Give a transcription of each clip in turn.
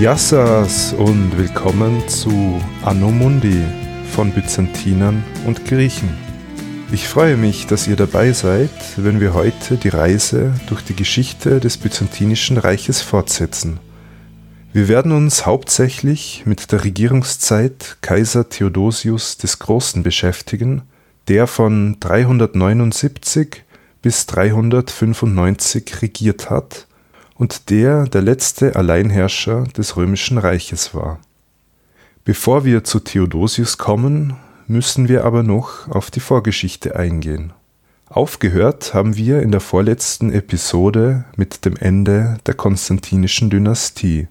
Yassas und willkommen zu Anno Mundi von Byzantinern und Griechen. Ich freue mich, dass ihr dabei seid, wenn wir heute die Reise durch die Geschichte des Byzantinischen Reiches fortsetzen. Wir werden uns hauptsächlich mit der Regierungszeit Kaiser Theodosius des Großen beschäftigen, der von 379 bis 395 regiert hat und der der letzte Alleinherrscher des römischen Reiches war. Bevor wir zu Theodosius kommen, müssen wir aber noch auf die Vorgeschichte eingehen. Aufgehört haben wir in der vorletzten Episode mit dem Ende der konstantinischen Dynastie.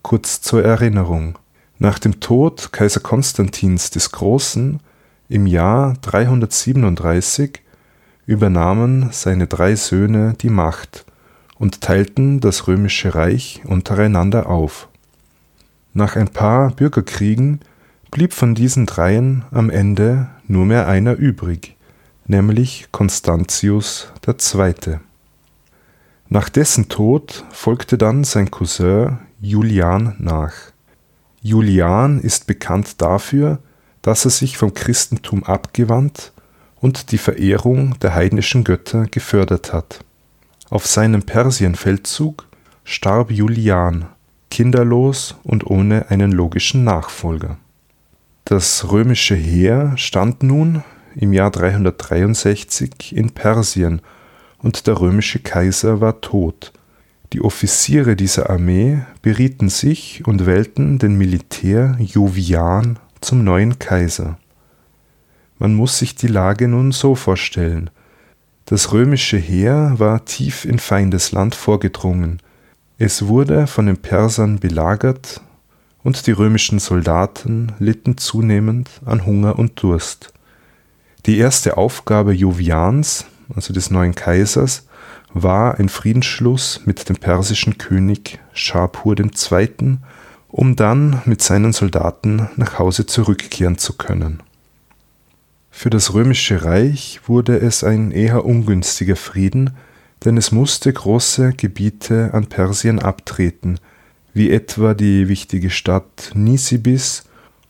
Kurz zur Erinnerung. Nach dem Tod Kaiser Konstantins des Großen im Jahr 337 übernahmen seine drei Söhne die Macht und teilten das römische Reich untereinander auf. Nach ein paar Bürgerkriegen blieb von diesen dreien am Ende nur mehr einer übrig, nämlich Constantius II. Nach dessen Tod folgte dann sein Cousin Julian nach. Julian ist bekannt dafür, dass er sich vom Christentum abgewandt und die Verehrung der heidnischen Götter gefördert hat auf seinem Persienfeldzug starb Julian, kinderlos und ohne einen logischen Nachfolger. Das römische Heer stand nun im Jahr 363 in Persien und der römische Kaiser war tot. Die Offiziere dieser Armee berieten sich und wählten den Militär Jovian zum neuen Kaiser. Man muss sich die Lage nun so vorstellen. Das römische Heer war tief in Feindesland vorgedrungen. Es wurde von den Persern belagert und die römischen Soldaten litten zunehmend an Hunger und Durst. Die erste Aufgabe Jovians, also des neuen Kaisers, war ein Friedensschluss mit dem persischen König Schapur II., um dann mit seinen Soldaten nach Hause zurückkehren zu können für das römische Reich wurde es ein eher ungünstiger Frieden, denn es musste große Gebiete an Persien abtreten, wie etwa die wichtige Stadt Nisibis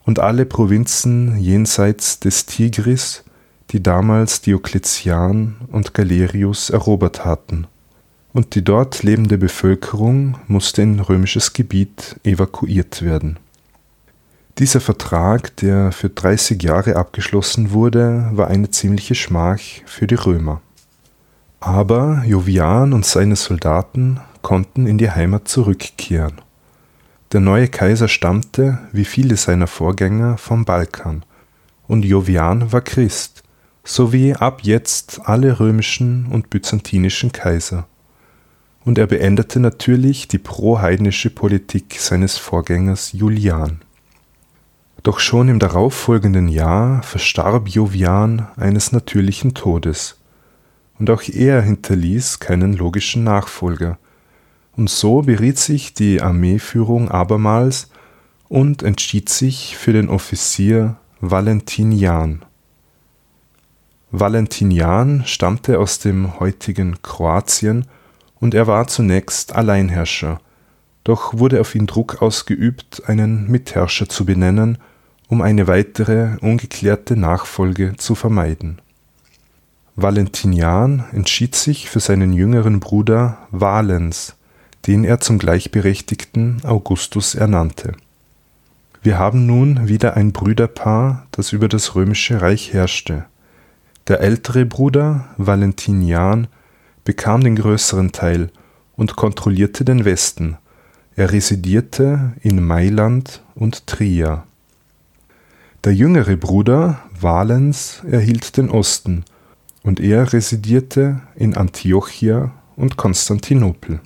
und alle Provinzen jenseits des Tigris, die damals Diokletian und Galerius erobert hatten, und die dort lebende Bevölkerung musste in römisches Gebiet evakuiert werden dieser Vertrag, der für 30 Jahre abgeschlossen wurde, war eine ziemliche Schmach für die Römer. Aber Jovian und seine Soldaten konnten in die Heimat zurückkehren. Der neue Kaiser stammte, wie viele seiner Vorgänger, vom Balkan, und Jovian war Christ, sowie ab jetzt alle römischen und byzantinischen Kaiser. Und er beendete natürlich die proheidnische Politik seines Vorgängers Julian. Doch schon im darauffolgenden Jahr verstarb Jovian eines natürlichen Todes, und auch er hinterließ keinen logischen Nachfolger, und so beriet sich die Armeeführung abermals und entschied sich für den Offizier Valentinian. Valentinian stammte aus dem heutigen Kroatien und er war zunächst Alleinherrscher, doch wurde auf ihn Druck ausgeübt, einen Mitherrscher zu benennen um eine weitere ungeklärte Nachfolge zu vermeiden. Valentinian entschied sich für seinen jüngeren Bruder Valens, den er zum gleichberechtigten Augustus ernannte. Wir haben nun wieder ein Brüderpaar, das über das römische Reich herrschte. Der ältere Bruder Valentinian bekam den größeren Teil und kontrollierte den Westen. Er residierte in Mailand und Trier. Der jüngere Bruder Valens erhielt den Osten, und er residierte in Antiochia und Konstantinopel.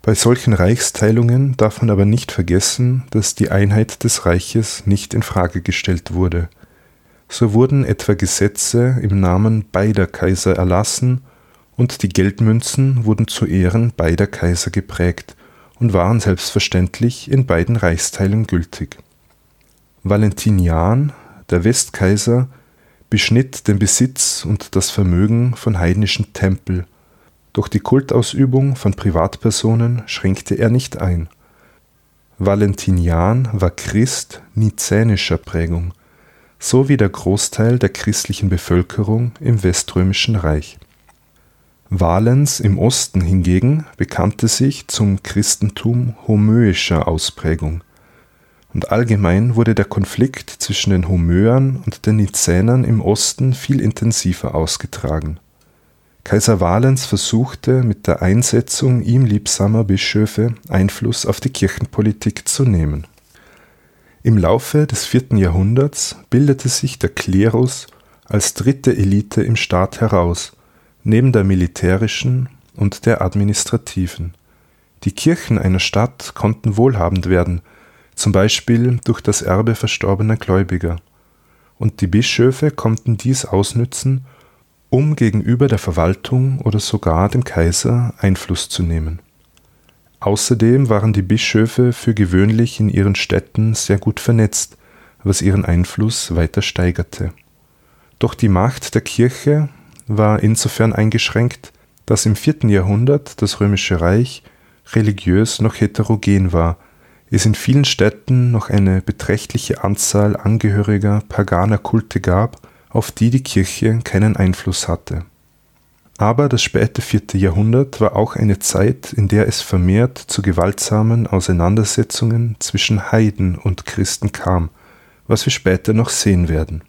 Bei solchen Reichsteilungen darf man aber nicht vergessen, dass die Einheit des Reiches nicht in Frage gestellt wurde. So wurden etwa Gesetze im Namen beider Kaiser erlassen und die Geldmünzen wurden zu Ehren beider Kaiser geprägt und waren selbstverständlich in beiden Reichsteilen gültig Valentinian, der Westkaiser, beschnitt den Besitz und das Vermögen von heidnischen Tempel, doch die Kultausübung von Privatpersonen schränkte er nicht ein. Valentinian war Christ nizänischer Prägung, so wie der Großteil der christlichen Bevölkerung im Weströmischen Reich. Valens im Osten hingegen bekannte sich zum Christentum homöischer Ausprägung, und allgemein wurde der Konflikt zwischen den Homöern und den Nizänern im Osten viel intensiver ausgetragen Kaiser Valens versuchte mit der Einsetzung ihm liebsamer Bischöfe Einfluss auf die Kirchenpolitik zu nehmen. Im Laufe des vierten Jahrhunderts bildete sich der Klerus als dritte Elite im Staat heraus, neben der militärischen und der administrativen. Die Kirchen einer Stadt konnten wohlhabend werden, zum Beispiel durch das Erbe verstorbener Gläubiger, und die Bischöfe konnten dies ausnützen, um gegenüber der Verwaltung oder sogar dem Kaiser Einfluss zu nehmen. Außerdem waren die Bischöfe für gewöhnlich in ihren Städten sehr gut vernetzt, was ihren Einfluss weiter steigerte. Doch die Macht der Kirche war insofern eingeschränkt, dass im vierten Jahrhundert das römische Reich religiös noch heterogen war, es in vielen Städten noch eine beträchtliche Anzahl angehöriger paganer Kulte gab auf die die Kirche keinen Einfluss hatte. Aber das späte vierte Jahrhundert war auch eine Zeit, in der es vermehrt zu gewaltsamen Auseinandersetzungen zwischen Heiden und Christen kam, was wir später noch sehen werden.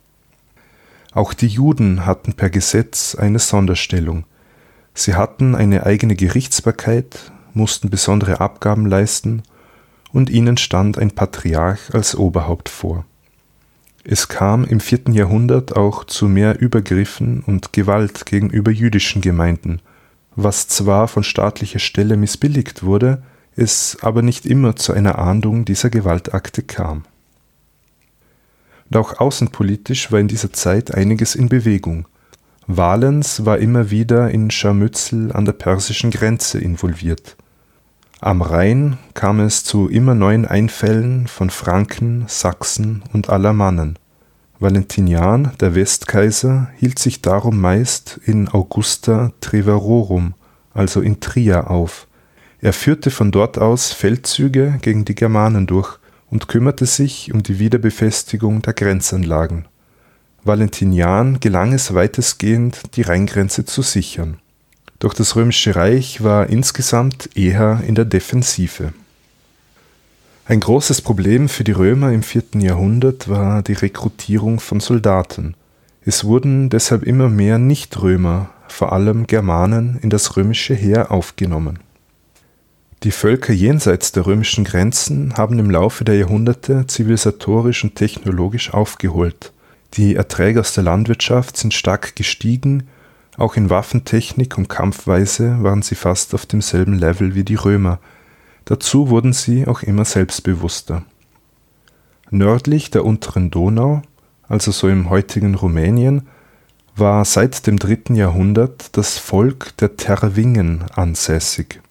Auch die Juden hatten per Gesetz eine Sonderstellung. Sie hatten eine eigene Gerichtsbarkeit, mussten besondere Abgaben leisten, und ihnen stand ein Patriarch als Oberhaupt vor. Es kam im vierten Jahrhundert auch zu mehr Übergriffen und Gewalt gegenüber jüdischen Gemeinden, was zwar von staatlicher Stelle missbilligt wurde, es aber nicht immer zu einer Ahndung dieser Gewaltakte kam. Und auch außenpolitisch war in dieser Zeit einiges in Bewegung. Valens war immer wieder in Scharmützel an der persischen Grenze involviert. Am Rhein kam es zu immer neuen Einfällen von Franken, Sachsen und Alamannen. Valentinian, der Westkaiser, hielt sich darum meist in Augusta Treverorum, also in Trier, auf. Er führte von dort aus Feldzüge gegen die Germanen durch und kümmerte sich um die Wiederbefestigung der Grenzanlagen. Valentinian gelang es weitestgehend, die Rheingrenze zu sichern doch das Römische Reich war insgesamt eher in der Defensive. Ein großes Problem für die Römer im vierten Jahrhundert war die Rekrutierung von Soldaten. Es wurden deshalb immer mehr Nichtrömer, vor allem Germanen, in das römische Heer aufgenommen. Die Völker jenseits der römischen Grenzen haben im Laufe der Jahrhunderte zivilisatorisch und technologisch aufgeholt. Die Erträge aus der Landwirtschaft sind stark gestiegen auch in Waffentechnik und Kampfweise waren sie fast auf demselben Level wie die Römer, dazu wurden sie auch immer selbstbewusster. Nördlich der unteren Donau, also so im heutigen Rumänien, war seit dem dritten Jahrhundert das Volk der Terwingen ansässig.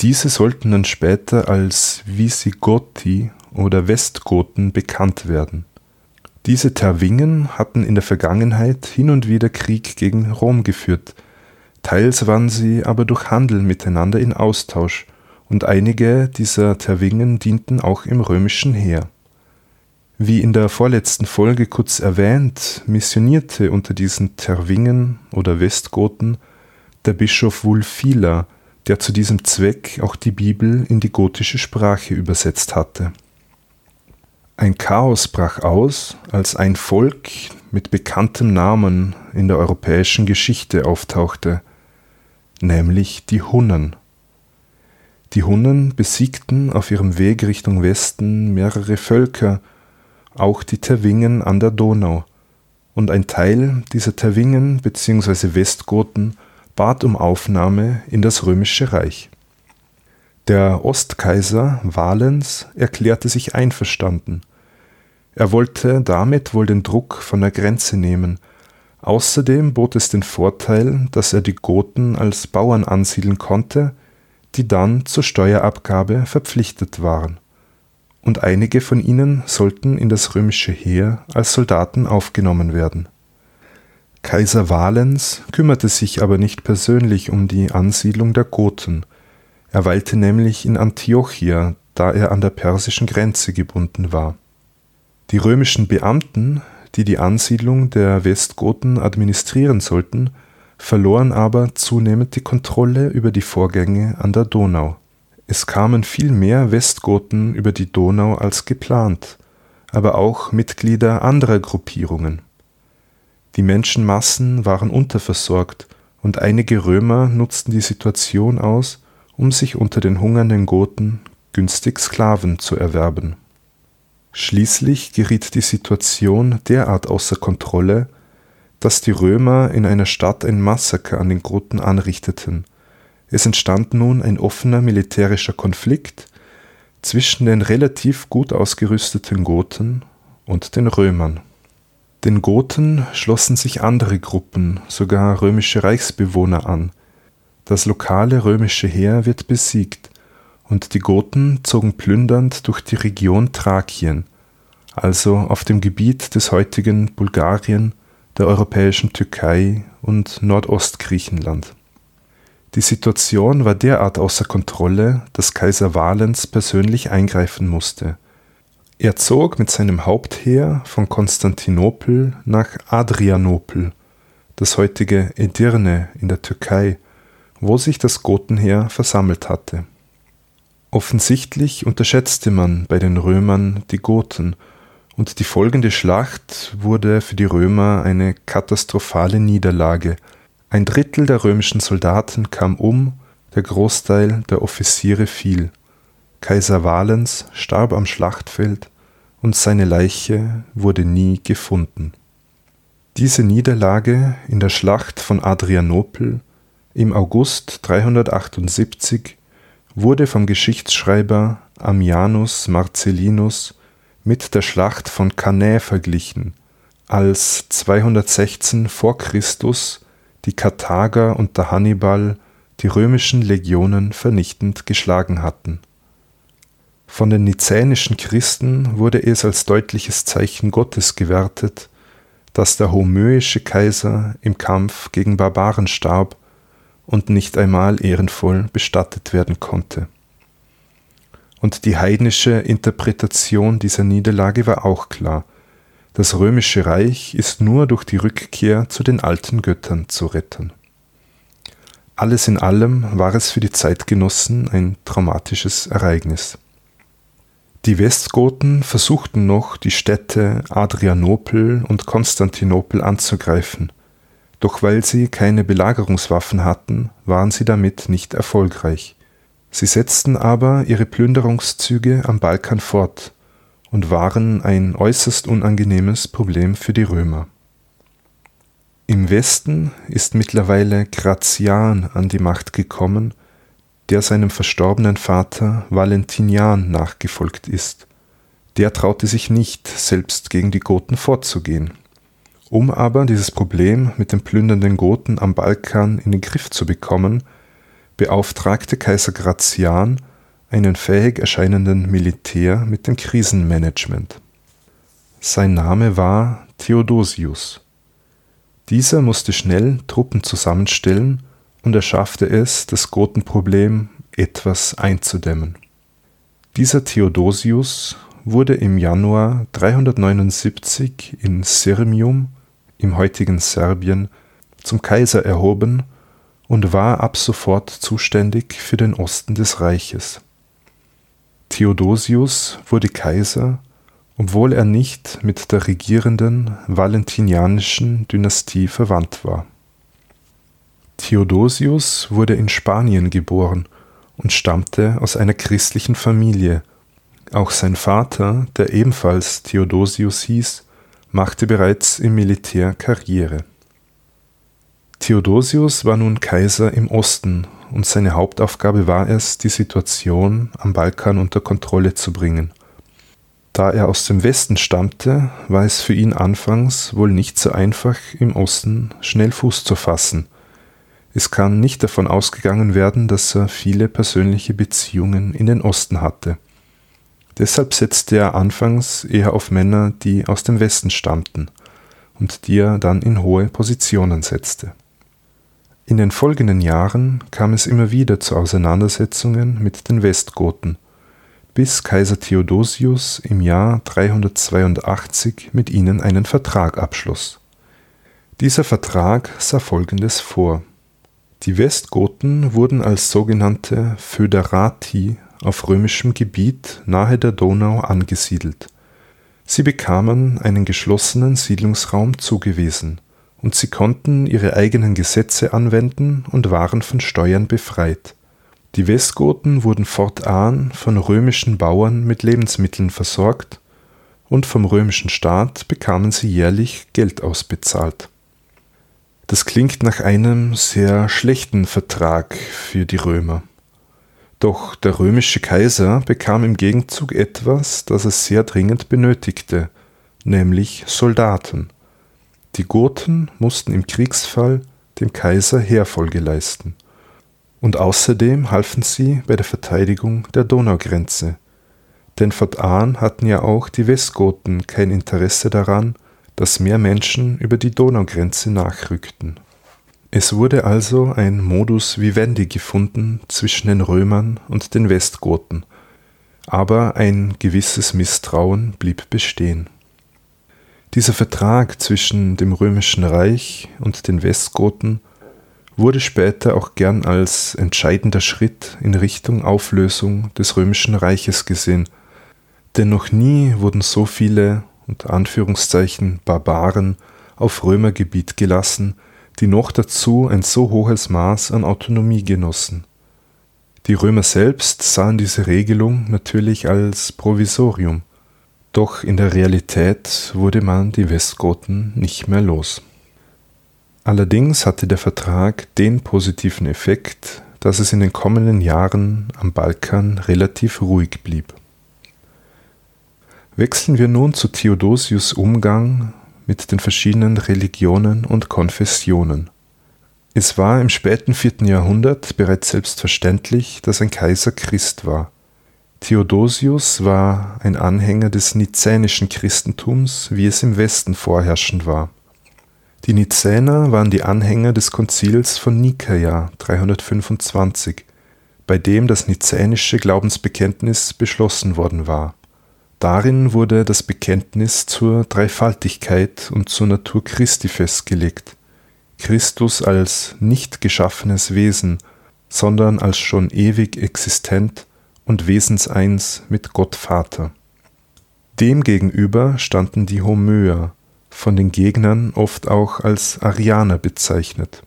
Diese sollten dann später als Visigoti oder Westgoten bekannt werden diese Terwingen hatten in der Vergangenheit hin und wieder Krieg gegen Rom geführt, teils waren sie aber durch Handel miteinander in Austausch, und einige dieser Terwingen dienten auch im römischen Heer. Wie in der vorletzten Folge kurz erwähnt, missionierte unter diesen Terwingen oder Westgoten der Bischof Wulfila, der zu diesem Zweck auch die Bibel in die gotische Sprache übersetzt hatte ein Chaos brach aus, als ein Volk mit bekanntem Namen in der europäischen Geschichte auftauchte, nämlich die Hunnen. Die Hunnen besiegten auf ihrem Weg Richtung Westen mehrere Völker, auch die Terwingen an der Donau, und ein Teil dieser Terwingen bzw. Westgoten bat um Aufnahme in das römische Reich. Der Ostkaiser Valens erklärte sich einverstanden. Er wollte damit wohl den Druck von der Grenze nehmen. Außerdem bot es den Vorteil, dass er die Goten als Bauern ansiedeln konnte, die dann zur Steuerabgabe verpflichtet waren. Und einige von ihnen sollten in das römische Heer als Soldaten aufgenommen werden. Kaiser Valens kümmerte sich aber nicht persönlich um die Ansiedlung der Goten, er weilte nämlich in Antiochia, da er an der persischen Grenze gebunden war. Die römischen Beamten, die die Ansiedlung der Westgoten administrieren sollten, verloren aber zunehmend die Kontrolle über die Vorgänge an der Donau. Es kamen viel mehr Westgoten über die Donau als geplant, aber auch Mitglieder anderer Gruppierungen. Die Menschenmassen waren unterversorgt und einige Römer nutzten die Situation aus, um sich unter den hungernden Goten günstig Sklaven zu erwerben. Schließlich geriet die Situation derart außer Kontrolle, dass die Römer in einer Stadt ein Massaker an den Goten anrichteten. Es entstand nun ein offener militärischer Konflikt zwischen den relativ gut ausgerüsteten Goten und den Römern. Den Goten schlossen sich andere Gruppen, sogar römische Reichsbewohner an. Das lokale römische Heer wird besiegt und die Goten zogen plündernd durch die Region Thrakien, also auf dem Gebiet des heutigen Bulgarien, der europäischen Türkei und Nordostgriechenland. Die Situation war derart außer Kontrolle, dass Kaiser Valens persönlich eingreifen musste. Er zog mit seinem Hauptheer von Konstantinopel nach Adrianopel, das heutige Edirne in der Türkei, wo sich das Gotenheer versammelt hatte. Offensichtlich unterschätzte man bei den Römern die Goten, und die folgende Schlacht wurde für die Römer eine katastrophale Niederlage. Ein Drittel der römischen Soldaten kam um, der Großteil der Offiziere fiel. Kaiser Valens starb am Schlachtfeld und seine Leiche wurde nie gefunden. Diese Niederlage in der Schlacht von Adrianopel im August 378 wurde vom Geschichtsschreiber Ammianus Marcellinus mit der Schlacht von Cannae verglichen, als 216 vor Christus die Karthager unter Hannibal die römischen Legionen vernichtend geschlagen hatten. Von den nizänischen Christen wurde es als deutliches Zeichen Gottes gewertet, dass der homöische Kaiser im Kampf gegen Barbaren starb und nicht einmal ehrenvoll bestattet werden konnte. Und die heidnische Interpretation dieser Niederlage war auch klar. Das römische Reich ist nur durch die Rückkehr zu den alten Göttern zu retten. Alles in allem war es für die Zeitgenossen ein traumatisches Ereignis. Die Westgoten versuchten noch, die Städte Adrianopel und Konstantinopel anzugreifen, doch weil sie keine Belagerungswaffen hatten, waren sie damit nicht erfolgreich. Sie setzten aber ihre Plünderungszüge am Balkan fort und waren ein äußerst unangenehmes Problem für die Römer. Im Westen ist mittlerweile Gratian an die Macht gekommen der seinem verstorbenen Vater Valentinian nachgefolgt ist. Der traute sich nicht, selbst gegen die Goten vorzugehen. Um aber dieses Problem mit den plündernden Goten am Balkan in den Griff zu bekommen, beauftragte Kaiser Gratian einen fähig erscheinenden Militär mit dem Krisenmanagement. Sein Name war Theodosius. Dieser musste schnell Truppen zusammenstellen und er schaffte es, das Gotenproblem etwas einzudämmen. Dieser Theodosius wurde im Januar 379 in Sirmium im heutigen Serbien zum Kaiser erhoben und war ab sofort zuständig für den Osten des Reiches. Theodosius wurde Kaiser, obwohl er nicht mit der regierenden valentinianischen Dynastie verwandt war. Theodosius wurde in Spanien geboren und stammte aus einer christlichen Familie. Auch sein Vater, der ebenfalls Theodosius hieß, machte bereits im Militär Karriere. Theodosius war nun Kaiser im Osten und seine Hauptaufgabe war es, die Situation am Balkan unter Kontrolle zu bringen. Da er aus dem Westen stammte, war es für ihn anfangs wohl nicht so einfach, im Osten schnell Fuß zu fassen. Es kann nicht davon ausgegangen werden, dass er viele persönliche Beziehungen in den Osten hatte. Deshalb setzte er anfangs eher auf Männer, die aus dem Westen stammten und die er dann in hohe Positionen setzte. In den folgenden Jahren kam es immer wieder zu Auseinandersetzungen mit den Westgoten, bis Kaiser Theodosius im Jahr 382 mit ihnen einen Vertrag abschloss. Dieser Vertrag sah folgendes vor. Die Westgoten wurden als sogenannte Föderati auf römischem Gebiet nahe der Donau angesiedelt. Sie bekamen einen geschlossenen Siedlungsraum zugewiesen, und sie konnten ihre eigenen Gesetze anwenden und waren von Steuern befreit. Die Westgoten wurden fortan von römischen Bauern mit Lebensmitteln versorgt, und vom römischen Staat bekamen sie jährlich Geld ausbezahlt. Das klingt nach einem sehr schlechten Vertrag für die Römer. Doch der römische Kaiser bekam im Gegenzug etwas, das er sehr dringend benötigte, nämlich Soldaten. Die Goten mussten im Kriegsfall dem Kaiser Heerfolge leisten. Und außerdem halfen sie bei der Verteidigung der Donaugrenze. Denn fortan hatten ja auch die Westgoten kein Interesse daran, dass mehr Menschen über die Donaugrenze nachrückten. Es wurde also ein Modus vivendi gefunden zwischen den Römern und den Westgoten, aber ein gewisses Misstrauen blieb bestehen. Dieser Vertrag zwischen dem römischen Reich und den Westgoten wurde später auch gern als entscheidender Schritt in Richtung Auflösung des römischen Reiches gesehen, denn noch nie wurden so viele unter Anführungszeichen Barbaren auf Römergebiet gelassen, die noch dazu ein so hohes Maß an Autonomie genossen. Die Römer selbst sahen diese Regelung natürlich als Provisorium, doch in der Realität wurde man die Westgoten nicht mehr los. Allerdings hatte der Vertrag den positiven Effekt, dass es in den kommenden Jahren am Balkan relativ ruhig blieb. Wechseln wir nun zu Theodosius Umgang mit den verschiedenen Religionen und Konfessionen. Es war im späten vierten Jahrhundert bereits selbstverständlich, dass ein Kaiser Christ war. Theodosius war ein Anhänger des nizänischen Christentums, wie es im Westen vorherrschend war. Die Nizäner waren die Anhänger des Konzils von Nikaia 325, bei dem das nizänische Glaubensbekenntnis beschlossen worden war Darin wurde das Bekenntnis zur Dreifaltigkeit und zur Natur Christi festgelegt. Christus als nicht geschaffenes Wesen, sondern als schon ewig existent und wesenseins mit Gott Vater. Demgegenüber standen die Homöer, von den Gegnern oft auch als Arianer bezeichnet.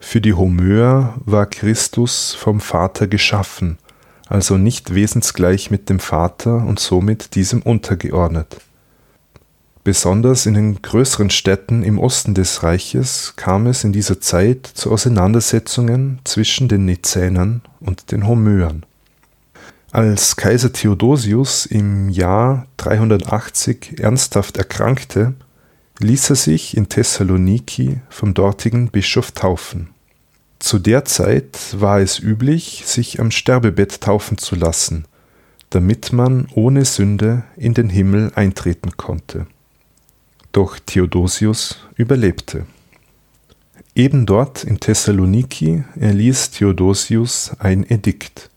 Für die Homöer war Christus vom Vater geschaffen also nicht wesensgleich mit dem Vater und somit diesem untergeordnet. Besonders in den größeren Städten im Osten des Reiches kam es in dieser Zeit zu Auseinandersetzungen zwischen den Nizänern und den Homöern. Als Kaiser Theodosius im Jahr 380 ernsthaft erkrankte, ließ er sich in Thessaloniki vom dortigen Bischof taufen. Zu der Zeit war es üblich, sich am Sterbebett taufen zu lassen, damit man ohne Sünde in den Himmel eintreten konnte. Doch Theodosius überlebte. Eben dort in Thessaloniki erließ Theodosius ein Edikt.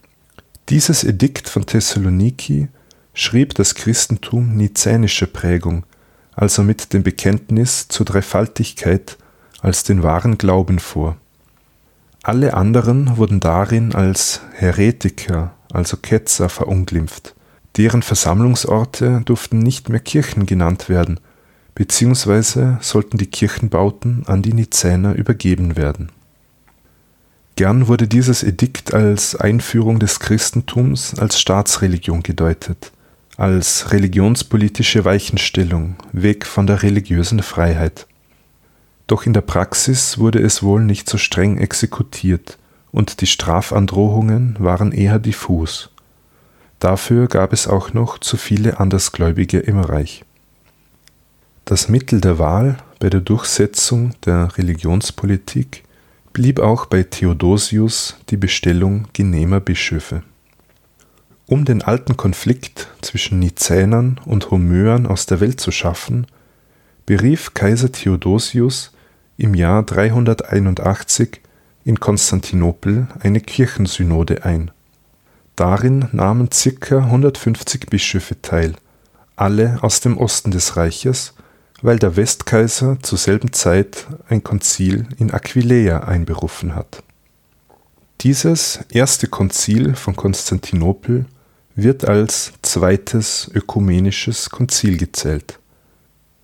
Dieses Edikt von Thessaloniki schrieb das Christentum nizänische Prägung, also mit dem Bekenntnis zur Dreifaltigkeit als den wahren Glauben vor. Alle anderen wurden darin als Heretiker, also Ketzer, verunglimpft. Deren Versammlungsorte durften nicht mehr Kirchen genannt werden, beziehungsweise sollten die Kirchenbauten an die Nizäner übergeben werden. Gern wurde dieses Edikt als Einführung des Christentums als Staatsreligion gedeutet, als religionspolitische Weichenstellung, weg von der religiösen Freiheit. Doch in der Praxis wurde es wohl nicht so streng exekutiert und die Strafandrohungen waren eher diffus. Dafür gab es auch noch zu viele Andersgläubige im Reich. Das Mittel der Wahl bei der Durchsetzung der Religionspolitik blieb auch bei Theodosius die Bestellung genehmer Bischöfe. Um den alten Konflikt zwischen Nizänern und Homöern aus der Welt zu schaffen, berief Kaiser Theodosius im Jahr 381 in Konstantinopel eine Kirchensynode ein. Darin nahmen ca. 150 Bischöfe teil, alle aus dem Osten des Reiches, weil der Westkaiser zur selben Zeit ein Konzil in Aquileia einberufen hat. Dieses erste Konzil von Konstantinopel wird als zweites ökumenisches Konzil gezählt.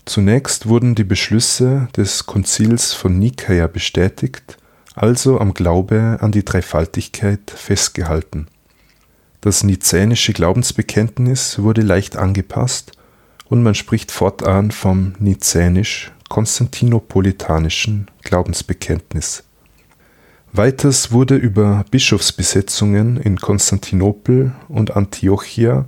Zunächst wurden die Beschlüsse des Konzils von Nikaia bestätigt, also am Glaube an die Dreifaltigkeit festgehalten. Das nizänische Glaubensbekenntnis wurde leicht angepasst und man spricht fortan vom nizänisch-konstantinopolitanischen Glaubensbekenntnis. Weiters wurde über Bischofsbesetzungen in Konstantinopel und Antiochia,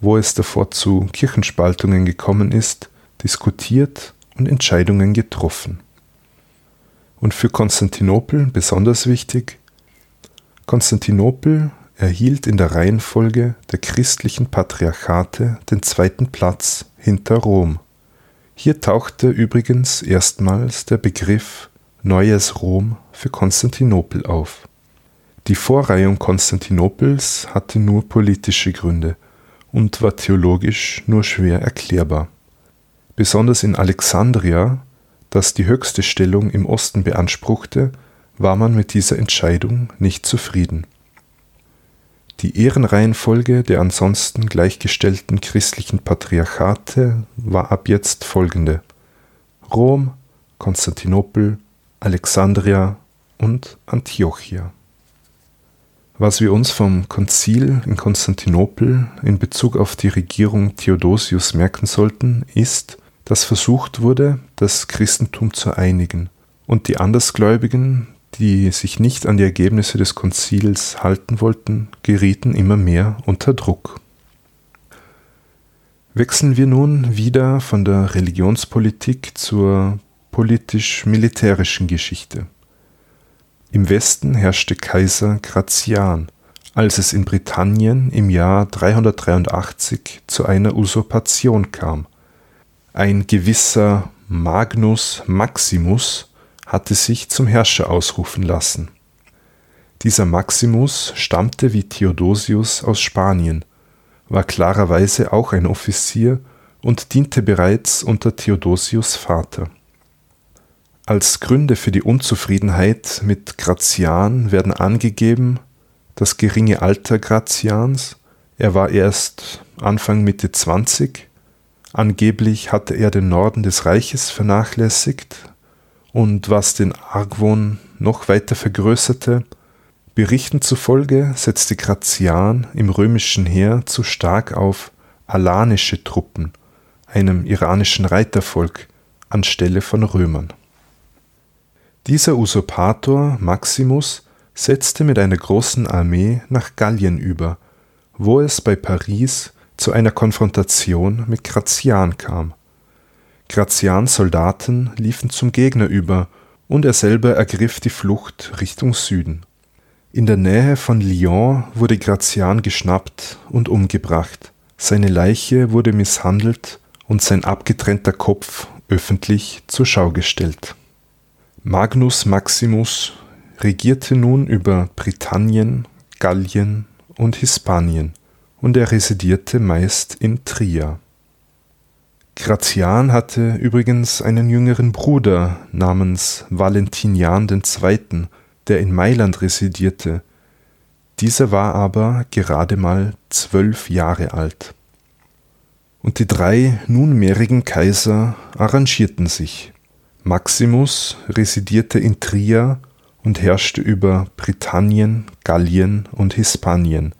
wo es davor zu Kirchenspaltungen gekommen ist, diskutiert und Entscheidungen getroffen. Und für Konstantinopel besonders wichtig, Konstantinopel erhielt in der Reihenfolge der christlichen Patriarchate den zweiten Platz hinter Rom. Hier tauchte übrigens erstmals der Begriff Neues Rom für Konstantinopel auf. Die Vorreihung Konstantinopels hatte nur politische Gründe und war theologisch nur schwer erklärbar. Besonders in Alexandria, das die höchste Stellung im Osten beanspruchte, war man mit dieser Entscheidung nicht zufrieden. Die Ehrenreihenfolge der ansonsten gleichgestellten christlichen Patriarchate war ab jetzt folgende: Rom, Konstantinopel, Alexandria und Antiochia. Was wir uns vom Konzil in Konstantinopel in Bezug auf die Regierung Theodosius merken sollten, ist, dass versucht wurde, das Christentum zu einigen und die Andersgläubigen, die sich nicht an die Ergebnisse des Konzils halten wollten, gerieten immer mehr unter Druck. Wechseln wir nun wieder von der Religionspolitik zur politisch-militärischen Geschichte. Im Westen herrschte Kaiser Gratian, als es in Britannien im Jahr 383 zu einer Usurpation kam. Ein gewisser Magnus Maximus hatte sich zum Herrscher ausrufen lassen. Dieser Maximus stammte wie Theodosius aus Spanien, war klarerweise auch ein Offizier und diente bereits unter Theodosius Vater. Als Gründe für die Unzufriedenheit mit Gratian werden angegeben das geringe Alter Gratians, er war erst Anfang Mitte 20, angeblich hatte er den Norden des Reiches vernachlässigt und was den Argwohn noch weiter vergrößerte, Berichten zufolge setzte Gratian im römischen Heer zu stark auf alanische Truppen, einem iranischen Reitervolk, anstelle von Römern. Dieser Usurpator Maximus setzte mit einer großen Armee nach Gallien über, wo es bei Paris zu einer Konfrontation mit Gratian kam. Gratians Soldaten liefen zum Gegner über und er selber ergriff die Flucht Richtung Süden. In der Nähe von Lyon wurde Gratian geschnappt und umgebracht. Seine Leiche wurde misshandelt und sein abgetrennter Kopf öffentlich zur Schau gestellt. Magnus Maximus regierte nun über Britannien, Gallien und Hispanien und er residierte meist in Trier. Gratian hatte übrigens einen jüngeren Bruder namens Valentinian II., der in Mailand residierte. Dieser war aber gerade mal zwölf Jahre alt. Und die drei nunmehrigen Kaiser arrangierten sich. Maximus residierte in Trier und herrschte über Britannien, Gallien und Hispanien,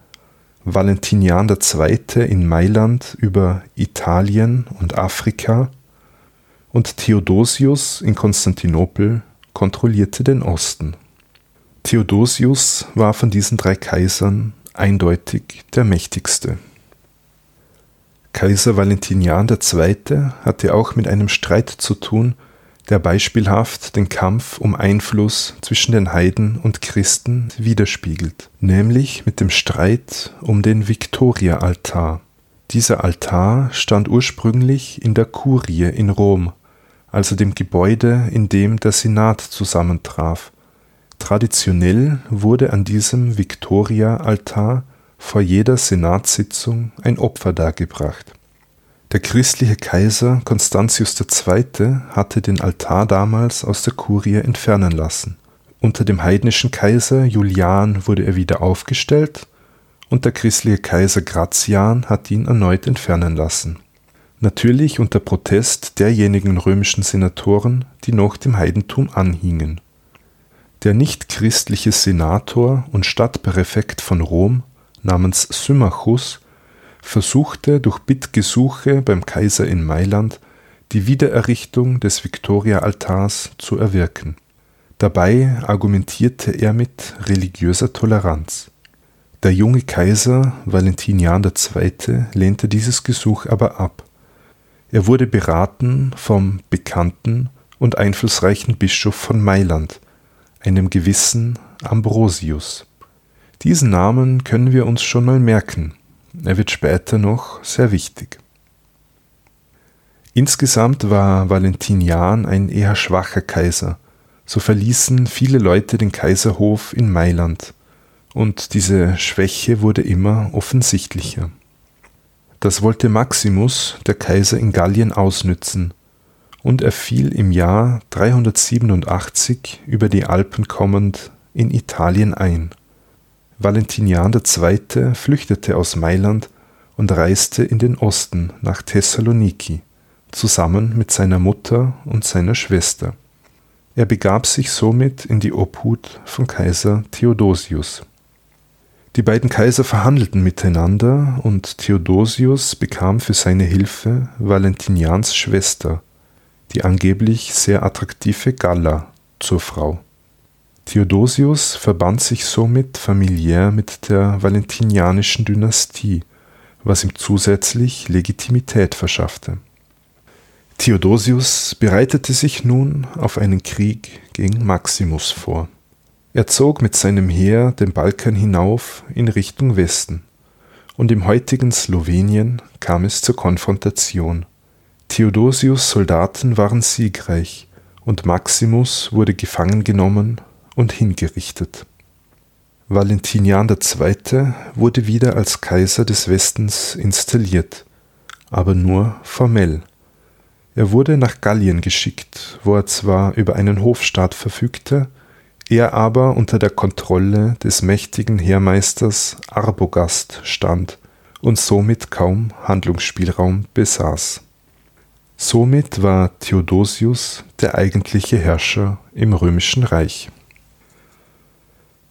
Valentinian II. in Mailand über Italien und Afrika und Theodosius in Konstantinopel kontrollierte den Osten. Theodosius war von diesen drei Kaisern eindeutig der mächtigste. Kaiser Valentinian II. hatte auch mit einem Streit zu tun, der beispielhaft den Kampf um Einfluss zwischen den Heiden und Christen widerspiegelt, nämlich mit dem Streit um den Viktoria-Altar. Dieser Altar stand ursprünglich in der Kurie in Rom, also dem Gebäude, in dem der Senat zusammentraf. Traditionell wurde an diesem Viktoria-Altar vor jeder Senatssitzung ein Opfer dargebracht. Der christliche Kaiser Constantius II. hatte den Altar damals aus der Kurie entfernen lassen. Unter dem heidnischen Kaiser Julian wurde er wieder aufgestellt und der christliche Kaiser Gratian hat ihn erneut entfernen lassen. Natürlich unter Protest derjenigen römischen Senatoren, die noch dem Heidentum anhingen. Der nichtchristliche Senator und Stadtpräfekt von Rom namens Symmachus versuchte durch Bittgesuche beim Kaiser in Mailand die Wiedererrichtung des Victoria-Altars zu erwirken. Dabei argumentierte er mit religiöser Toleranz. Der junge Kaiser Valentinian II. lehnte dieses Gesuch aber ab. Er wurde beraten vom bekannten und einflussreichen Bischof von Mailand, einem gewissen Ambrosius. Diesen Namen können wir uns schon mal merken, er wird später noch sehr wichtig. Insgesamt war Valentinian ein eher schwacher Kaiser, so verließen viele Leute den Kaiserhof in Mailand, und diese Schwäche wurde immer offensichtlicher. Das wollte Maximus, der Kaiser in Gallien, ausnützen, und er fiel im Jahr 387 über die Alpen kommend in Italien ein. Valentinian II. flüchtete aus Mailand und reiste in den Osten nach Thessaloniki, zusammen mit seiner Mutter und seiner Schwester. Er begab sich somit in die Obhut von Kaiser Theodosius. Die beiden Kaiser verhandelten miteinander und Theodosius bekam für seine Hilfe Valentinians Schwester, die angeblich sehr attraktive Galla, zur Frau. Theodosius verband sich somit familiär mit der valentinianischen Dynastie, was ihm zusätzlich Legitimität verschaffte. Theodosius bereitete sich nun auf einen Krieg gegen Maximus vor. Er zog mit seinem Heer den Balkan hinauf in Richtung Westen, und im heutigen Slowenien kam es zur Konfrontation. Theodosius Soldaten waren siegreich, und Maximus wurde gefangen genommen und hingerichtet. Valentinian II. wurde wieder als Kaiser des Westens installiert, aber nur formell. Er wurde nach Gallien geschickt, wo er zwar über einen Hofstaat verfügte, er aber unter der Kontrolle des mächtigen Heermeisters Arbogast stand und somit kaum Handlungsspielraum besaß. Somit war Theodosius der eigentliche Herrscher im römischen Reich.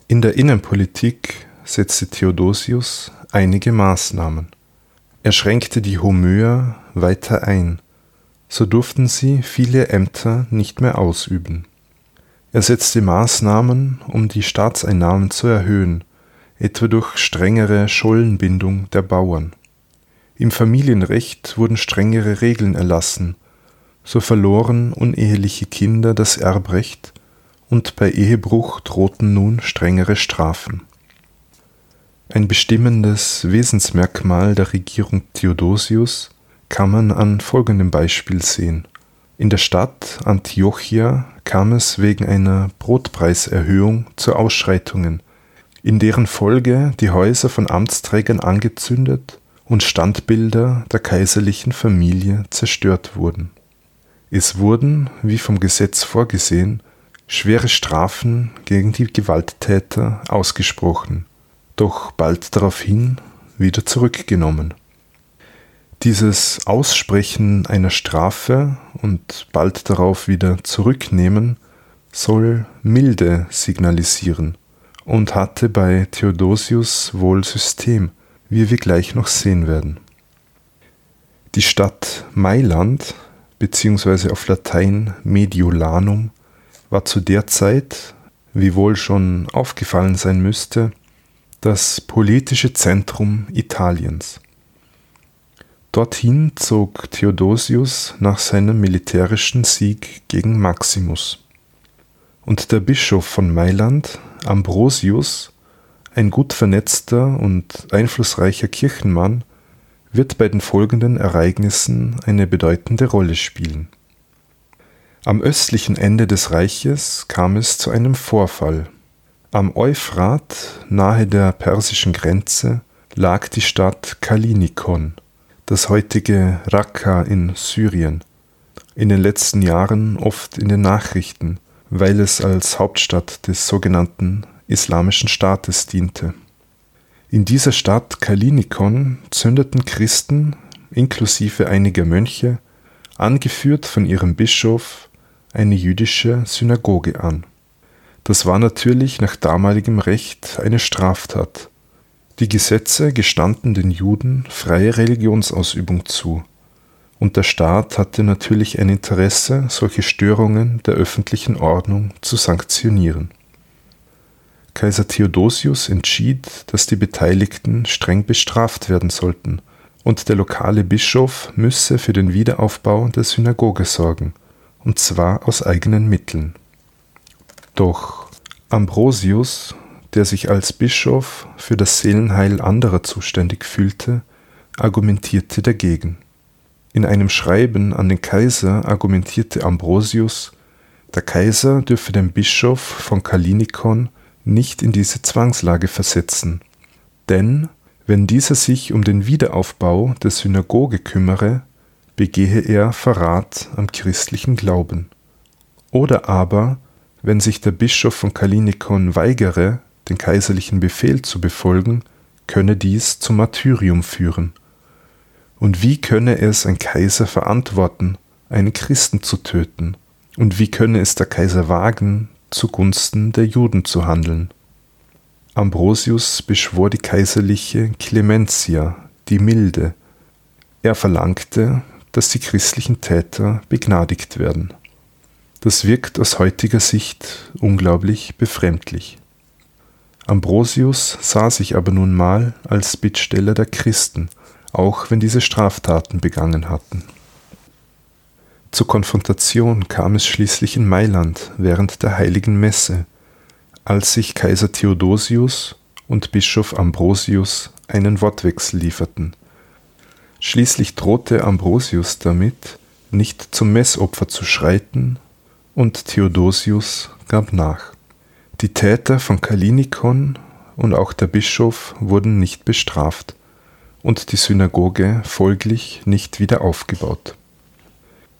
In der Innenpolitik setzte Theodosius einige Maßnahmen. Er schränkte die Homöer weiter ein, so durften sie viele Ämter nicht mehr ausüben. Er setzte Maßnahmen, um die Staatseinnahmen zu erhöhen, etwa durch strengere Schollenbindung der Bauern. Im Familienrecht wurden strengere Regeln erlassen, so verloren uneheliche Kinder das Erbrecht und bei Ehebruch drohten nun strengere Strafen. Ein bestimmendes Wesensmerkmal der Regierung Theodosius kann man an folgendem Beispiel sehen. In der Stadt Antiochia kam es wegen einer Brotpreiserhöhung zu Ausschreitungen, in deren Folge die Häuser von Amtsträgern angezündet und Standbilder der kaiserlichen Familie zerstört wurden. Es wurden, wie vom Gesetz vorgesehen, schwere Strafen gegen die Gewalttäter ausgesprochen, doch bald daraufhin wieder zurückgenommen. Dieses Aussprechen einer Strafe und bald darauf wieder zurücknehmen soll Milde signalisieren und hatte bei Theodosius wohl System, wie wir gleich noch sehen werden. Die Stadt Mailand, beziehungsweise auf Latein Mediolanum, war zu der Zeit, wie wohl schon aufgefallen sein müsste, das politische Zentrum Italiens. Dorthin zog Theodosius nach seinem militärischen Sieg gegen Maximus. Und der Bischof von Mailand, Ambrosius, ein gut vernetzter und einflussreicher Kirchenmann, wird bei den folgenden Ereignissen eine bedeutende Rolle spielen. Am östlichen Ende des Reiches kam es zu einem Vorfall. Am Euphrat, nahe der persischen Grenze, lag die Stadt Kalinikon, das heutige Raqqa in Syrien, in den letzten Jahren oft in den Nachrichten, weil es als Hauptstadt des sogenannten Islamischen Staates diente. In dieser Stadt Kalinikon zündeten Christen, inklusive einiger Mönche, angeführt von ihrem Bischof, eine jüdische Synagoge an. Das war natürlich nach damaligem Recht eine Straftat. Die Gesetze gestanden den Juden freie Religionsausübung zu, und der Staat hatte natürlich ein Interesse, solche Störungen der öffentlichen Ordnung zu sanktionieren. Kaiser Theodosius entschied, dass die Beteiligten streng bestraft werden sollten, und der lokale Bischof müsse für den Wiederaufbau der Synagoge sorgen, und zwar aus eigenen Mitteln. Doch Ambrosius, der sich als Bischof für das Seelenheil anderer zuständig fühlte, argumentierte dagegen. In einem Schreiben an den Kaiser argumentierte Ambrosius, der Kaiser dürfe den Bischof von Kalinikon nicht in diese Zwangslage versetzen. Denn wenn dieser sich um den Wiederaufbau der Synagoge kümmere, begehe er Verrat am christlichen Glauben. Oder aber, wenn sich der Bischof von Kalinikon weigere, den kaiserlichen Befehl zu befolgen, könne dies zum Martyrium führen. Und wie könne es ein Kaiser verantworten, einen Christen zu töten? Und wie könne es der Kaiser wagen, zugunsten der Juden zu handeln. Ambrosius beschwor die kaiserliche Clementia, die Milde. Er verlangte, dass die christlichen Täter begnadigt werden. Das wirkt aus heutiger Sicht unglaublich befremdlich. Ambrosius sah sich aber nun mal als Bittsteller der Christen, auch wenn diese Straftaten begangen hatten. Zur Konfrontation kam es schließlich in Mailand während der heiligen Messe, als sich Kaiser Theodosius und Bischof Ambrosius einen Wortwechsel lieferten. Schließlich drohte Ambrosius damit, nicht zum Messopfer zu schreiten, und Theodosius gab nach. Die Täter von Kalinikon und auch der Bischof wurden nicht bestraft und die Synagoge folglich nicht wieder aufgebaut.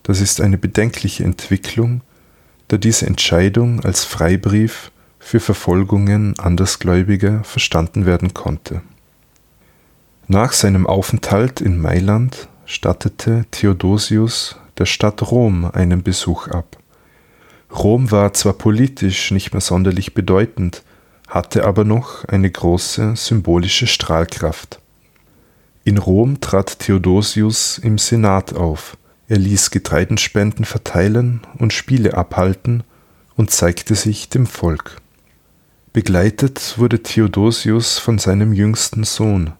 Das ist eine bedenkliche Entwicklung, da diese Entscheidung als Freibrief für Verfolgungen Andersgläubiger verstanden werden konnte. Nach seinem Aufenthalt in Mailand stattete Theodosius der Stadt Rom einen Besuch ab. Rom war zwar politisch nicht mehr sonderlich bedeutend, hatte aber noch eine große symbolische Strahlkraft. In Rom trat Theodosius im Senat auf, er ließ Getreidenspenden verteilen und Spiele abhalten und zeigte sich dem Volk. Begleitet wurde Theodosius von seinem jüngsten Sohn,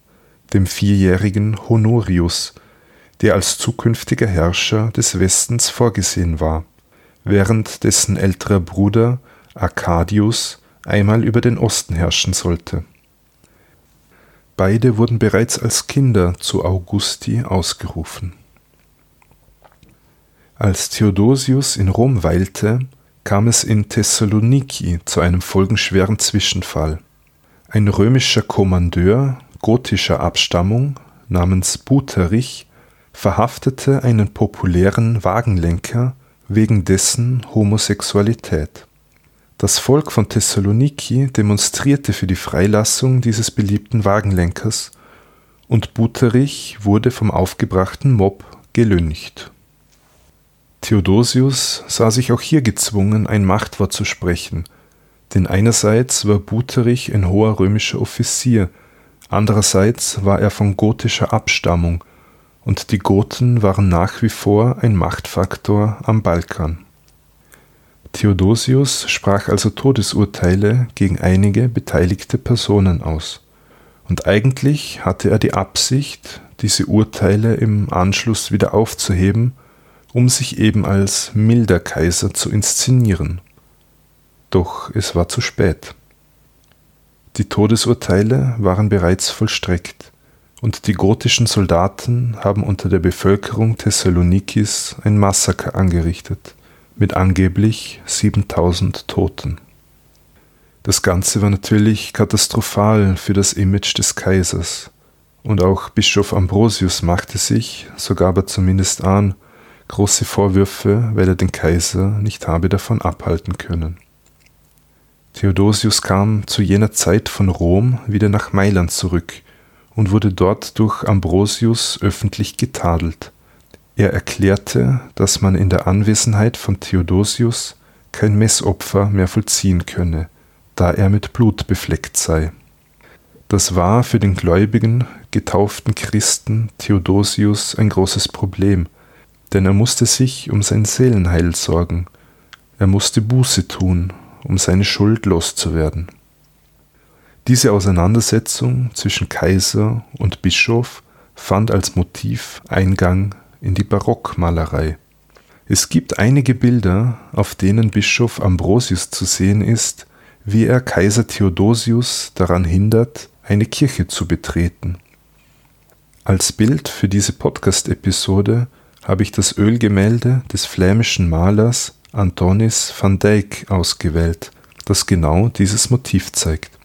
dem vierjährigen Honorius, der als zukünftiger Herrscher des Westens vorgesehen war, während dessen älterer Bruder Arcadius einmal über den Osten herrschen sollte. Beide wurden bereits als Kinder zu Augusti ausgerufen. Als Theodosius in Rom weilte, kam es in Thessaloniki zu einem folgenschweren Zwischenfall. Ein römischer Kommandeur gotischer Abstammung namens Buterich verhaftete einen populären Wagenlenker wegen dessen Homosexualität. Das Volk von Thessaloniki demonstrierte für die Freilassung dieses beliebten Wagenlenkers und Buterich wurde vom aufgebrachten Mob gelüncht. Theodosius sah sich auch hier gezwungen, ein Machtwort zu sprechen, denn einerseits war Buterich ein hoher römischer Offizier, andererseits war er von gotischer Abstammung, und die Goten waren nach wie vor ein Machtfaktor am Balkan. Theodosius sprach also Todesurteile gegen einige beteiligte Personen aus, und eigentlich hatte er die Absicht, diese Urteile im Anschluss wieder aufzuheben um sich eben als milder Kaiser zu inszenieren. Doch es war zu spät. Die Todesurteile waren bereits vollstreckt, und die gotischen Soldaten haben unter der Bevölkerung Thessalonikis ein Massaker angerichtet, mit angeblich 7000 Toten. Das Ganze war natürlich katastrophal für das Image des Kaisers, Und auch Bischof Ambrosius machte sich, so gab er zumindest an, große Vorwürfe, weil er den Kaiser nicht habe davon abhalten können. Theodosius kam zu jener Zeit von Rom wieder nach Mailand zurück und wurde dort durch Ambrosius öffentlich getadelt. Er erklärte, dass man in der Anwesenheit von Theodosius kein Messopfer mehr vollziehen könne, da er mit Blut befleckt sei. Das war für den gläubigen, getauften Christen Theodosius ein großes Problem, denn er musste sich um sein Seelenheil sorgen, er musste Buße tun, um seine Schuld loszuwerden. Diese Auseinandersetzung zwischen Kaiser und Bischof fand als Motiv Eingang in die Barockmalerei. Es gibt einige Bilder, auf denen Bischof Ambrosius zu sehen ist, wie er Kaiser Theodosius daran hindert, eine Kirche zu betreten. Als Bild für diese Podcast-Episode habe ich das Ölgemälde des flämischen Malers Antonis van Dyck ausgewählt, das genau dieses Motiv zeigt.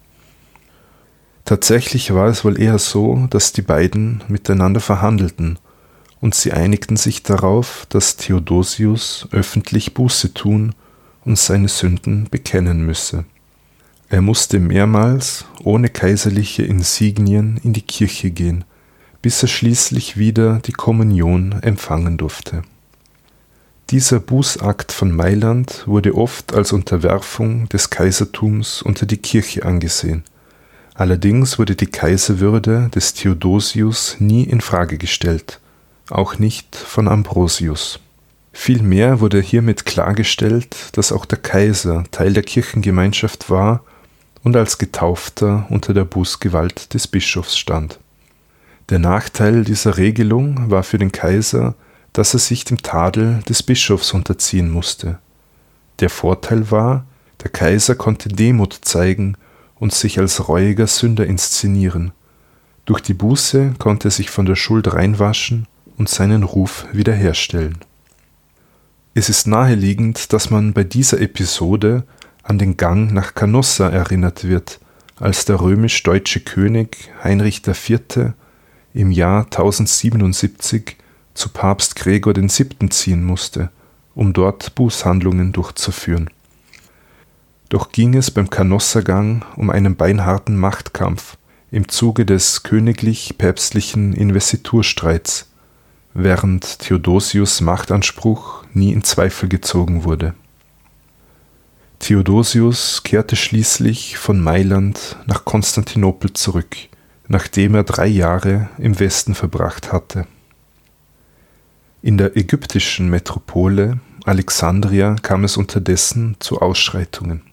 Tatsächlich war es wohl eher so, dass die beiden miteinander verhandelten und sie einigten sich darauf, dass Theodosius öffentlich Buße tun und seine Sünden bekennen müsse. Er musste mehrmals ohne kaiserliche Insignien in die Kirche gehen, bis er schließlich wieder die Kommunion empfangen durfte. Dieser Bußakt von Mailand wurde oft als Unterwerfung des Kaisertums unter die Kirche angesehen. Allerdings wurde die Kaiserwürde des Theodosius nie in Frage gestellt, auch nicht von Ambrosius. Vielmehr wurde hiermit klargestellt, dass auch der Kaiser Teil der Kirchengemeinschaft war und als Getaufter unter der Bußgewalt des Bischofs stand. Der Nachteil dieser Regelung war für den Kaiser, dass er sich dem Tadel des Bischofs unterziehen musste. Der Vorteil war, der Kaiser konnte Demut zeigen und sich als reuiger Sünder inszenieren. Durch die Buße konnte er sich von der Schuld reinwaschen und seinen Ruf wiederherstellen. Es ist naheliegend, dass man bei dieser Episode an den Gang nach Canossa erinnert wird, als der römisch-deutsche König Heinrich IV. im Jahr 1077 zu Papst Gregor VII. ziehen musste, um dort Bußhandlungen durchzuführen. Doch ging es beim Canossagang um einen beinharten Machtkampf im Zuge des königlich-päpstlichen Investiturstreits, während Theodosius Machtanspruch nie in Zweifel gezogen wurde. Theodosius kehrte schließlich von Mailand nach Konstantinopel zurück, nachdem er drei Jahre im Westen verbracht hatte. In der ägyptischen Metropole Alexandria kam es unterdessen zu Ausschreitungen.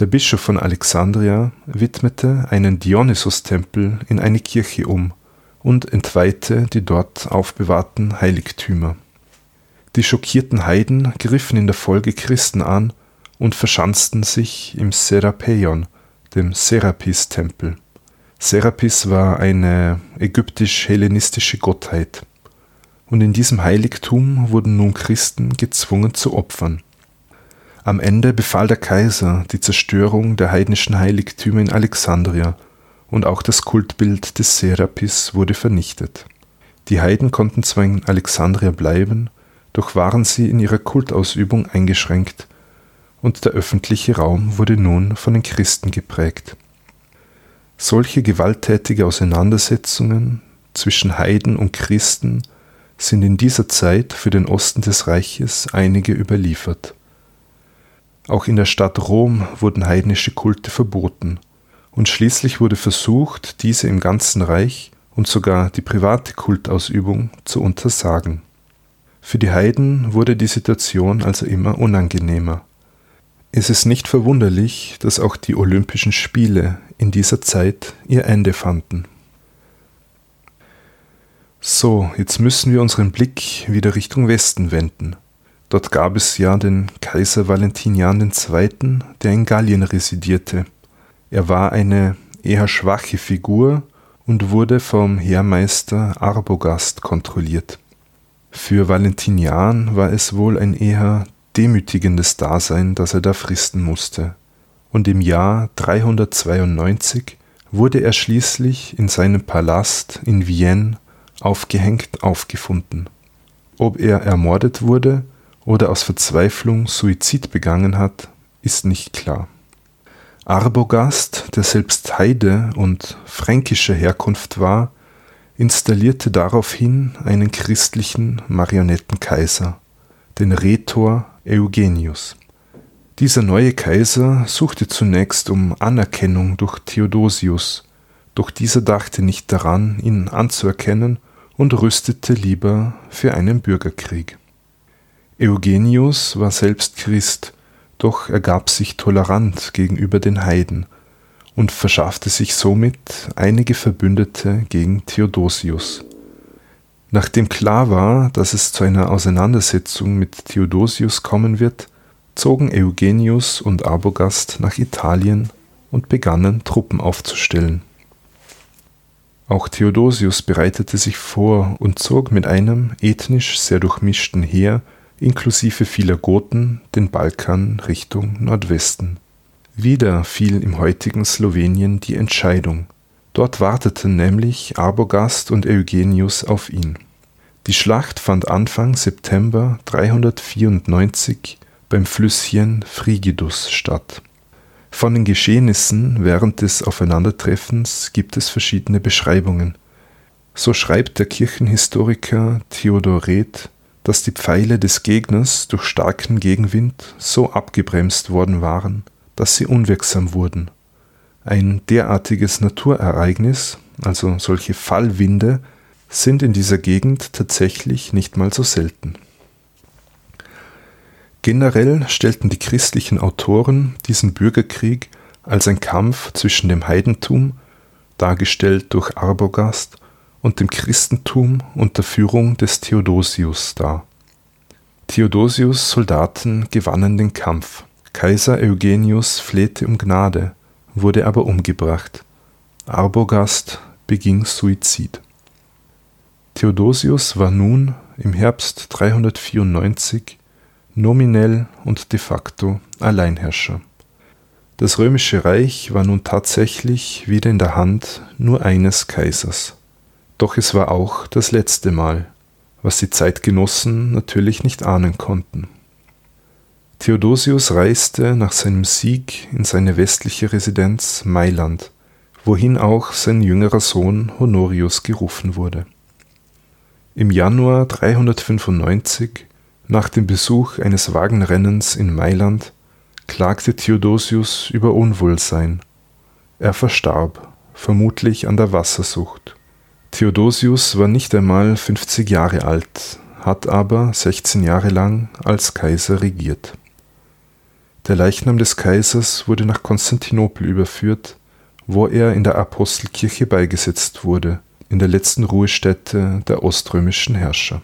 Der Bischof von Alexandria widmete einen Dionysos-Tempel in eine Kirche um und entweihte die dort aufbewahrten Heiligtümer. Die schockierten Heiden griffen in der Folge Christen an und verschanzten sich im Serapeion, dem Serapis-Tempel. Serapis war eine ägyptisch-hellenistische Gottheit. Und in diesem Heiligtum wurden nun Christen gezwungen zu opfern. Am Ende befahl der Kaiser die Zerstörung der heidnischen Heiligtümer in Alexandria und auch das Kultbild des Serapis wurde vernichtet. Die Heiden konnten zwar in Alexandria bleiben, doch waren sie in ihrer Kultausübung eingeschränkt und der öffentliche Raum wurde nun von den Christen geprägt. Solche gewalttätige Auseinandersetzungen zwischen Heiden und Christen sind in dieser Zeit für den Osten des Reiches einige überliefert. Auch in der Stadt Rom wurden heidnische Kulte verboten, und schließlich wurde versucht, diese im ganzen Reich und sogar die private Kultausübung zu untersagen. Für die Heiden wurde die Situation also immer unangenehmer. Es ist nicht verwunderlich, dass auch die Olympischen Spiele in dieser Zeit ihr Ende fanden. So, jetzt müssen wir unseren Blick wieder Richtung Westen wenden. Dort gab es ja den Kaiser Valentinian II., der in Gallien residierte. Er war eine eher schwache Figur und wurde vom Heermeister Arbogast kontrolliert. Für Valentinian war es wohl ein eher demütigendes Dasein, das er da fristen musste. Und im Jahr 392 wurde er schließlich in seinem Palast in Vienne aufgehängt aufgefunden. Ob er ermordet wurde oder aus Verzweiflung Suizid begangen hat, ist nicht klar. Arbogast, der selbst Heide und fränkischer Herkunft war, installierte daraufhin einen christlichen Marionettenkaiser, den Rhetor Eugenius. Dieser neue Kaiser suchte zunächst um Anerkennung durch Theodosius, doch dieser dachte nicht daran, ihn anzuerkennen und rüstete lieber für einen Bürgerkrieg. Eugenius war selbst Christ, doch er gab sich tolerant gegenüber den Heiden und verschaffte sich somit einige Verbündete gegen Theodosius. Nachdem klar war, dass es zu einer Auseinandersetzung mit Theodosius kommen wird, zogen Eugenius und Arbogast nach Italien und begannen Truppen aufzustellen. Auch Theodosius bereitete sich vor und zog mit einem ethnisch sehr durchmischten Heer inklusive vieler Goten den Balkan Richtung Nordwesten. Wieder fiel im heutigen Slowenien die Entscheidung. Dort warteten nämlich Arbogast und Eugenius auf ihn. Die Schlacht fand Anfang September 394 beim Flüsschen Frigidus statt. Von den Geschehnissen während des Aufeinandertreffens gibt es verschiedene Beschreibungen. So schreibt der Kirchenhistoriker Theodor Reth, dass die Pfeile des Gegners durch starken Gegenwind so abgebremst worden waren, dass sie unwirksam wurden. Ein derartiges Naturereignis, also solche Fallwinde, sind in dieser Gegend tatsächlich nicht mal so selten. Generell stellten die christlichen Autoren diesen Bürgerkrieg als ein Kampf zwischen dem Heidentum, dargestellt durch Arbogast, und dem Christentum unter Führung des Theodosius dar. Theodosius Soldaten gewannen den Kampf. Kaiser Eugenius flehte um Gnade, wurde aber umgebracht. Arbogast beging Suizid. Theodosius war nun im Herbst 394 nominell und de facto Alleinherrscher. Das römische Reich war nun tatsächlich wieder in der Hand nur eines Kaisers. Doch es war auch das letzte Mal, was die Zeitgenossen natürlich nicht ahnen konnten. Theodosius reiste nach seinem Sieg in seine westliche Residenz Mailand, wohin auch sein jüngerer Sohn Honorius gerufen wurde. Im Januar 395 nach dem Besuch eines Wagenrennens in Mailand klagte Theodosius über Unwohlsein. Er verstarb, vermutlich an der Wassersucht. Theodosius war nicht einmal 50 Jahre alt, hat aber 16 Jahre lang als Kaiser regiert. Der Leichnam des Kaisers wurde nach Konstantinopel überführt, wo er in der Apostelkirche beigesetzt wurde, in der letzten Ruhestätte der oströmischen Herrscher.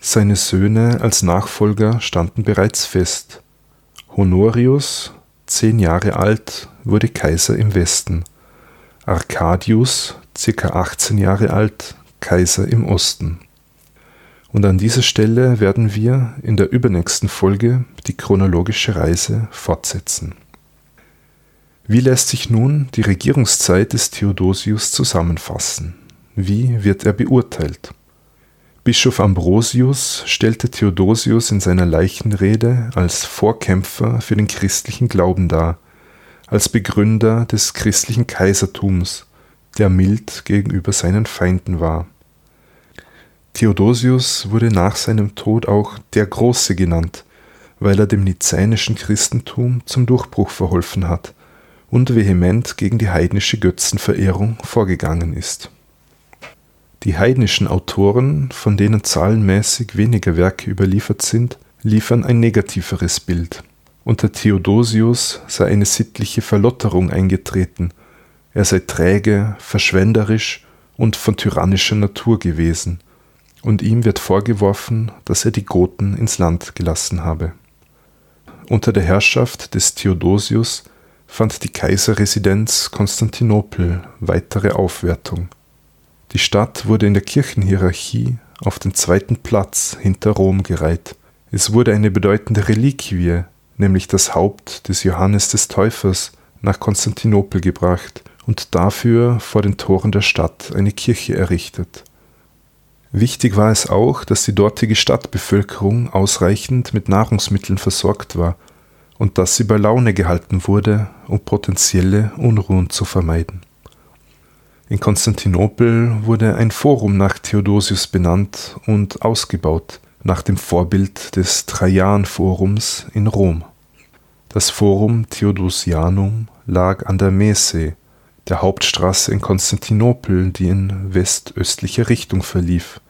Seine Söhne als Nachfolger standen bereits fest. Honorius, zehn Jahre alt, wurde Kaiser im Westen. Arcadius, circa 18 Jahre alt, Kaiser im Osten. Und an dieser Stelle werden wir in der übernächsten Folge die chronologische Reise fortsetzen. Wie lässt sich nun die Regierungszeit des Theodosius zusammenfassen? Wie wird er beurteilt? Bischof Ambrosius stellte Theodosius in seiner Leichenrede als Vorkämpfer für den christlichen Glauben dar, als Begründer des christlichen Kaisertums, der mild gegenüber seinen Feinden war. Theodosius wurde nach seinem Tod auch der Große genannt, weil er dem nizänischen Christentum zum Durchbruch verholfen hat und vehement gegen die heidnische Götzenverehrung vorgegangen ist. Die heidnischen Autoren, von denen zahlenmäßig weniger Werke überliefert sind, liefern ein negativeres Bild. Unter Theodosius sei eine sittliche Verlotterung eingetreten, er sei träge, verschwenderisch und von tyrannischer Natur gewesen, und ihm wird vorgeworfen, dass er die Goten ins Land gelassen habe. Unter der Herrschaft des Theodosius fand die Kaiserresidenz Konstantinopel weitere Aufwertung. Die Stadt wurde in der Kirchenhierarchie auf den zweiten Platz hinter Rom gereiht. Es wurde eine bedeutende Reliquie, nämlich das Haupt des Johannes des Täufers, nach Konstantinopel gebracht und dafür vor den Toren der Stadt eine Kirche errichtet. Wichtig war es auch, dass die dortige Stadtbevölkerung ausreichend mit Nahrungsmitteln versorgt war und dass sie bei Laune gehalten wurde, um potenzielle Unruhen zu vermeiden. In Konstantinopel wurde ein Forum nach Theodosius benannt und ausgebaut, nach dem Vorbild des Trajan-Forums in Rom. Das Forum Theodosianum lag an der Mese, der Hauptstraße in Konstantinopel, die in westöstlicher Richtung verlief.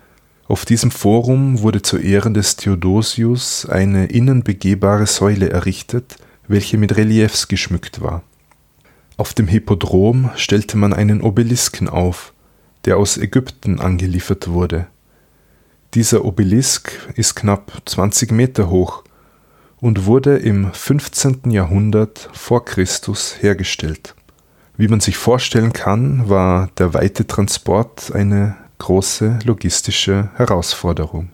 Auf diesem Forum wurde zu Ehren des Theodosius eine innen begehbare Säule errichtet, welche mit Reliefs geschmückt war. Auf dem Hippodrom stellte man einen Obelisken auf, der aus Ägypten angeliefert wurde. Dieser Obelisk ist knapp 20 Meter hoch und wurde im 15. Jahrhundert vor Christus hergestellt. Wie man sich vorstellen kann, war der weite Transport eine große logistische Herausforderung.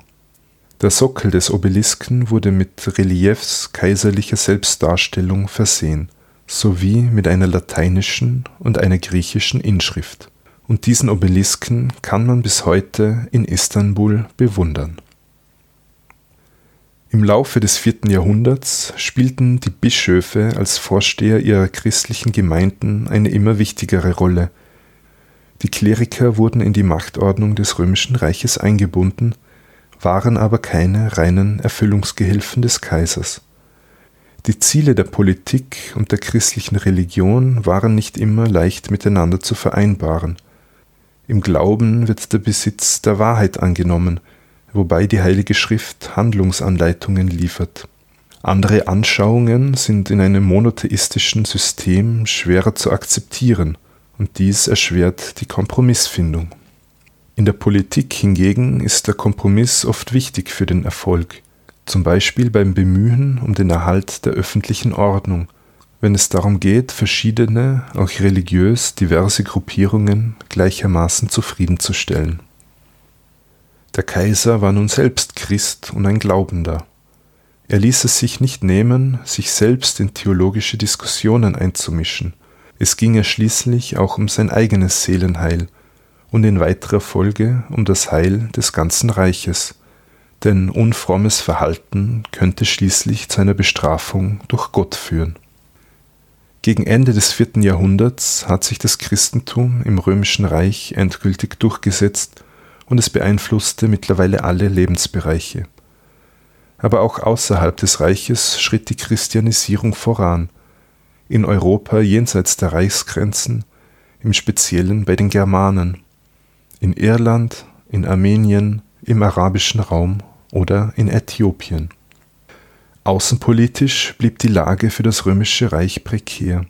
Der Sockel des Obelisken wurde mit Reliefs kaiserlicher Selbstdarstellung versehen, sowie mit einer lateinischen und einer griechischen Inschrift. Und diesen Obelisken kann man bis heute in Istanbul bewundern. Im Laufe des vierten Jahrhunderts spielten die Bischöfe als Vorsteher ihrer christlichen Gemeinden eine immer wichtigere Rolle. Die Kleriker wurden in die Machtordnung des römischen Reiches eingebunden, waren aber keine reinen Erfüllungsgehilfen des Kaisers. Die Ziele der Politik und der christlichen Religion waren nicht immer leicht miteinander zu vereinbaren. Im Glauben wird der Besitz der Wahrheit angenommen – wobei die Heilige Schrift Handlungsanleitungen liefert. Andere Anschauungen sind in einem monotheistischen System schwerer zu akzeptieren, und dies erschwert die Kompromissfindung. In der Politik hingegen ist der Kompromiss oft wichtig für den Erfolg, zum Beispiel beim Bemühen um den Erhalt der öffentlichen Ordnung, wenn es darum geht, verschiedene, auch religiös diverse Gruppierungen gleichermaßen zufriedenzustellen. Der Kaiser war nun selbst Christ und ein Glaubender. Er ließ es sich nicht nehmen, sich selbst in theologische Diskussionen einzumischen. Es ging ja schließlich auch um sein eigenes Seelenheil und in weiterer Folge um das Heil des ganzen Reiches, denn unfrommes Verhalten könnte schließlich zu einer Bestrafung durch Gott führen. Gegen Ende des vierten Jahrhunderts hat sich das Christentum im römischen Reich endgültig durchgesetzt und es beeinflusste mittlerweile alle Lebensbereiche. Aber auch außerhalb des Reiches schritt die Christianisierung voran, in Europa jenseits der Reichsgrenzen, im Speziellen bei den Germanen, in Irland, in Armenien, im arabischen Raum oder in Äthiopien. Außenpolitisch blieb die Lage für das römische Reich prekär.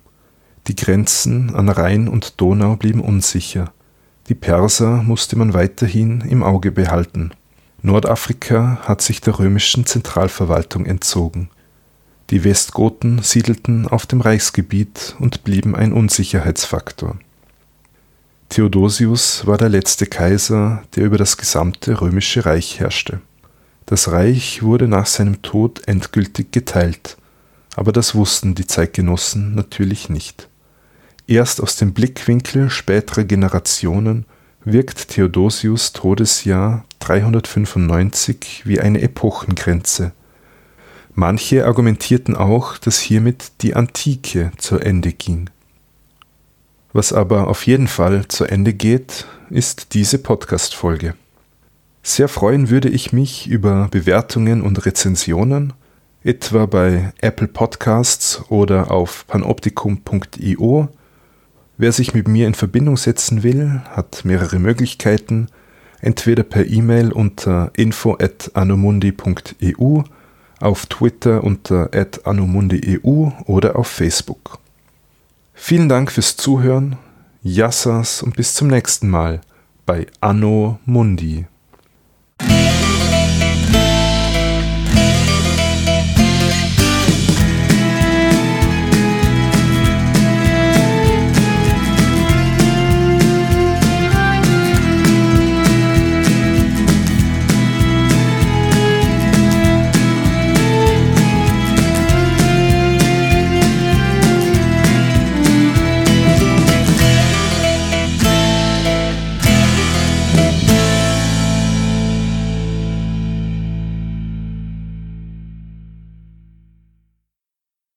Die Grenzen an Rhein und Donau blieben unsicher, die Perser musste man weiterhin im Auge behalten. Nordafrika hat sich der römischen Zentralverwaltung entzogen. Die Westgoten siedelten auf dem Reichsgebiet und blieben ein Unsicherheitsfaktor. Theodosius war der letzte Kaiser, der über das gesamte römische Reich herrschte. Das Reich wurde nach seinem Tod endgültig geteilt, aber das wussten die Zeitgenossen natürlich nicht. Erst aus dem Blickwinkel späterer Generationen wirkt Theodosius’ Todesjahr 395 wie eine Epochengrenze. Manche argumentierten auch, dass hiermit die Antike zu Ende ging. Was aber auf jeden Fall zu Ende geht, ist diese Podcast-Folge. Sehr freuen würde ich mich über Bewertungen und Rezensionen, etwa bei Apple Podcasts oder auf panoptikum.io Wer sich mit mir in Verbindung setzen will, hat mehrere Möglichkeiten, entweder per E-Mail unter info@anomundi.eu, auf Twitter unter @anomundi.eu oder auf Facebook. Vielen Dank fürs Zuhören, Yassas und bis zum nächsten Mal bei Anno Mundi.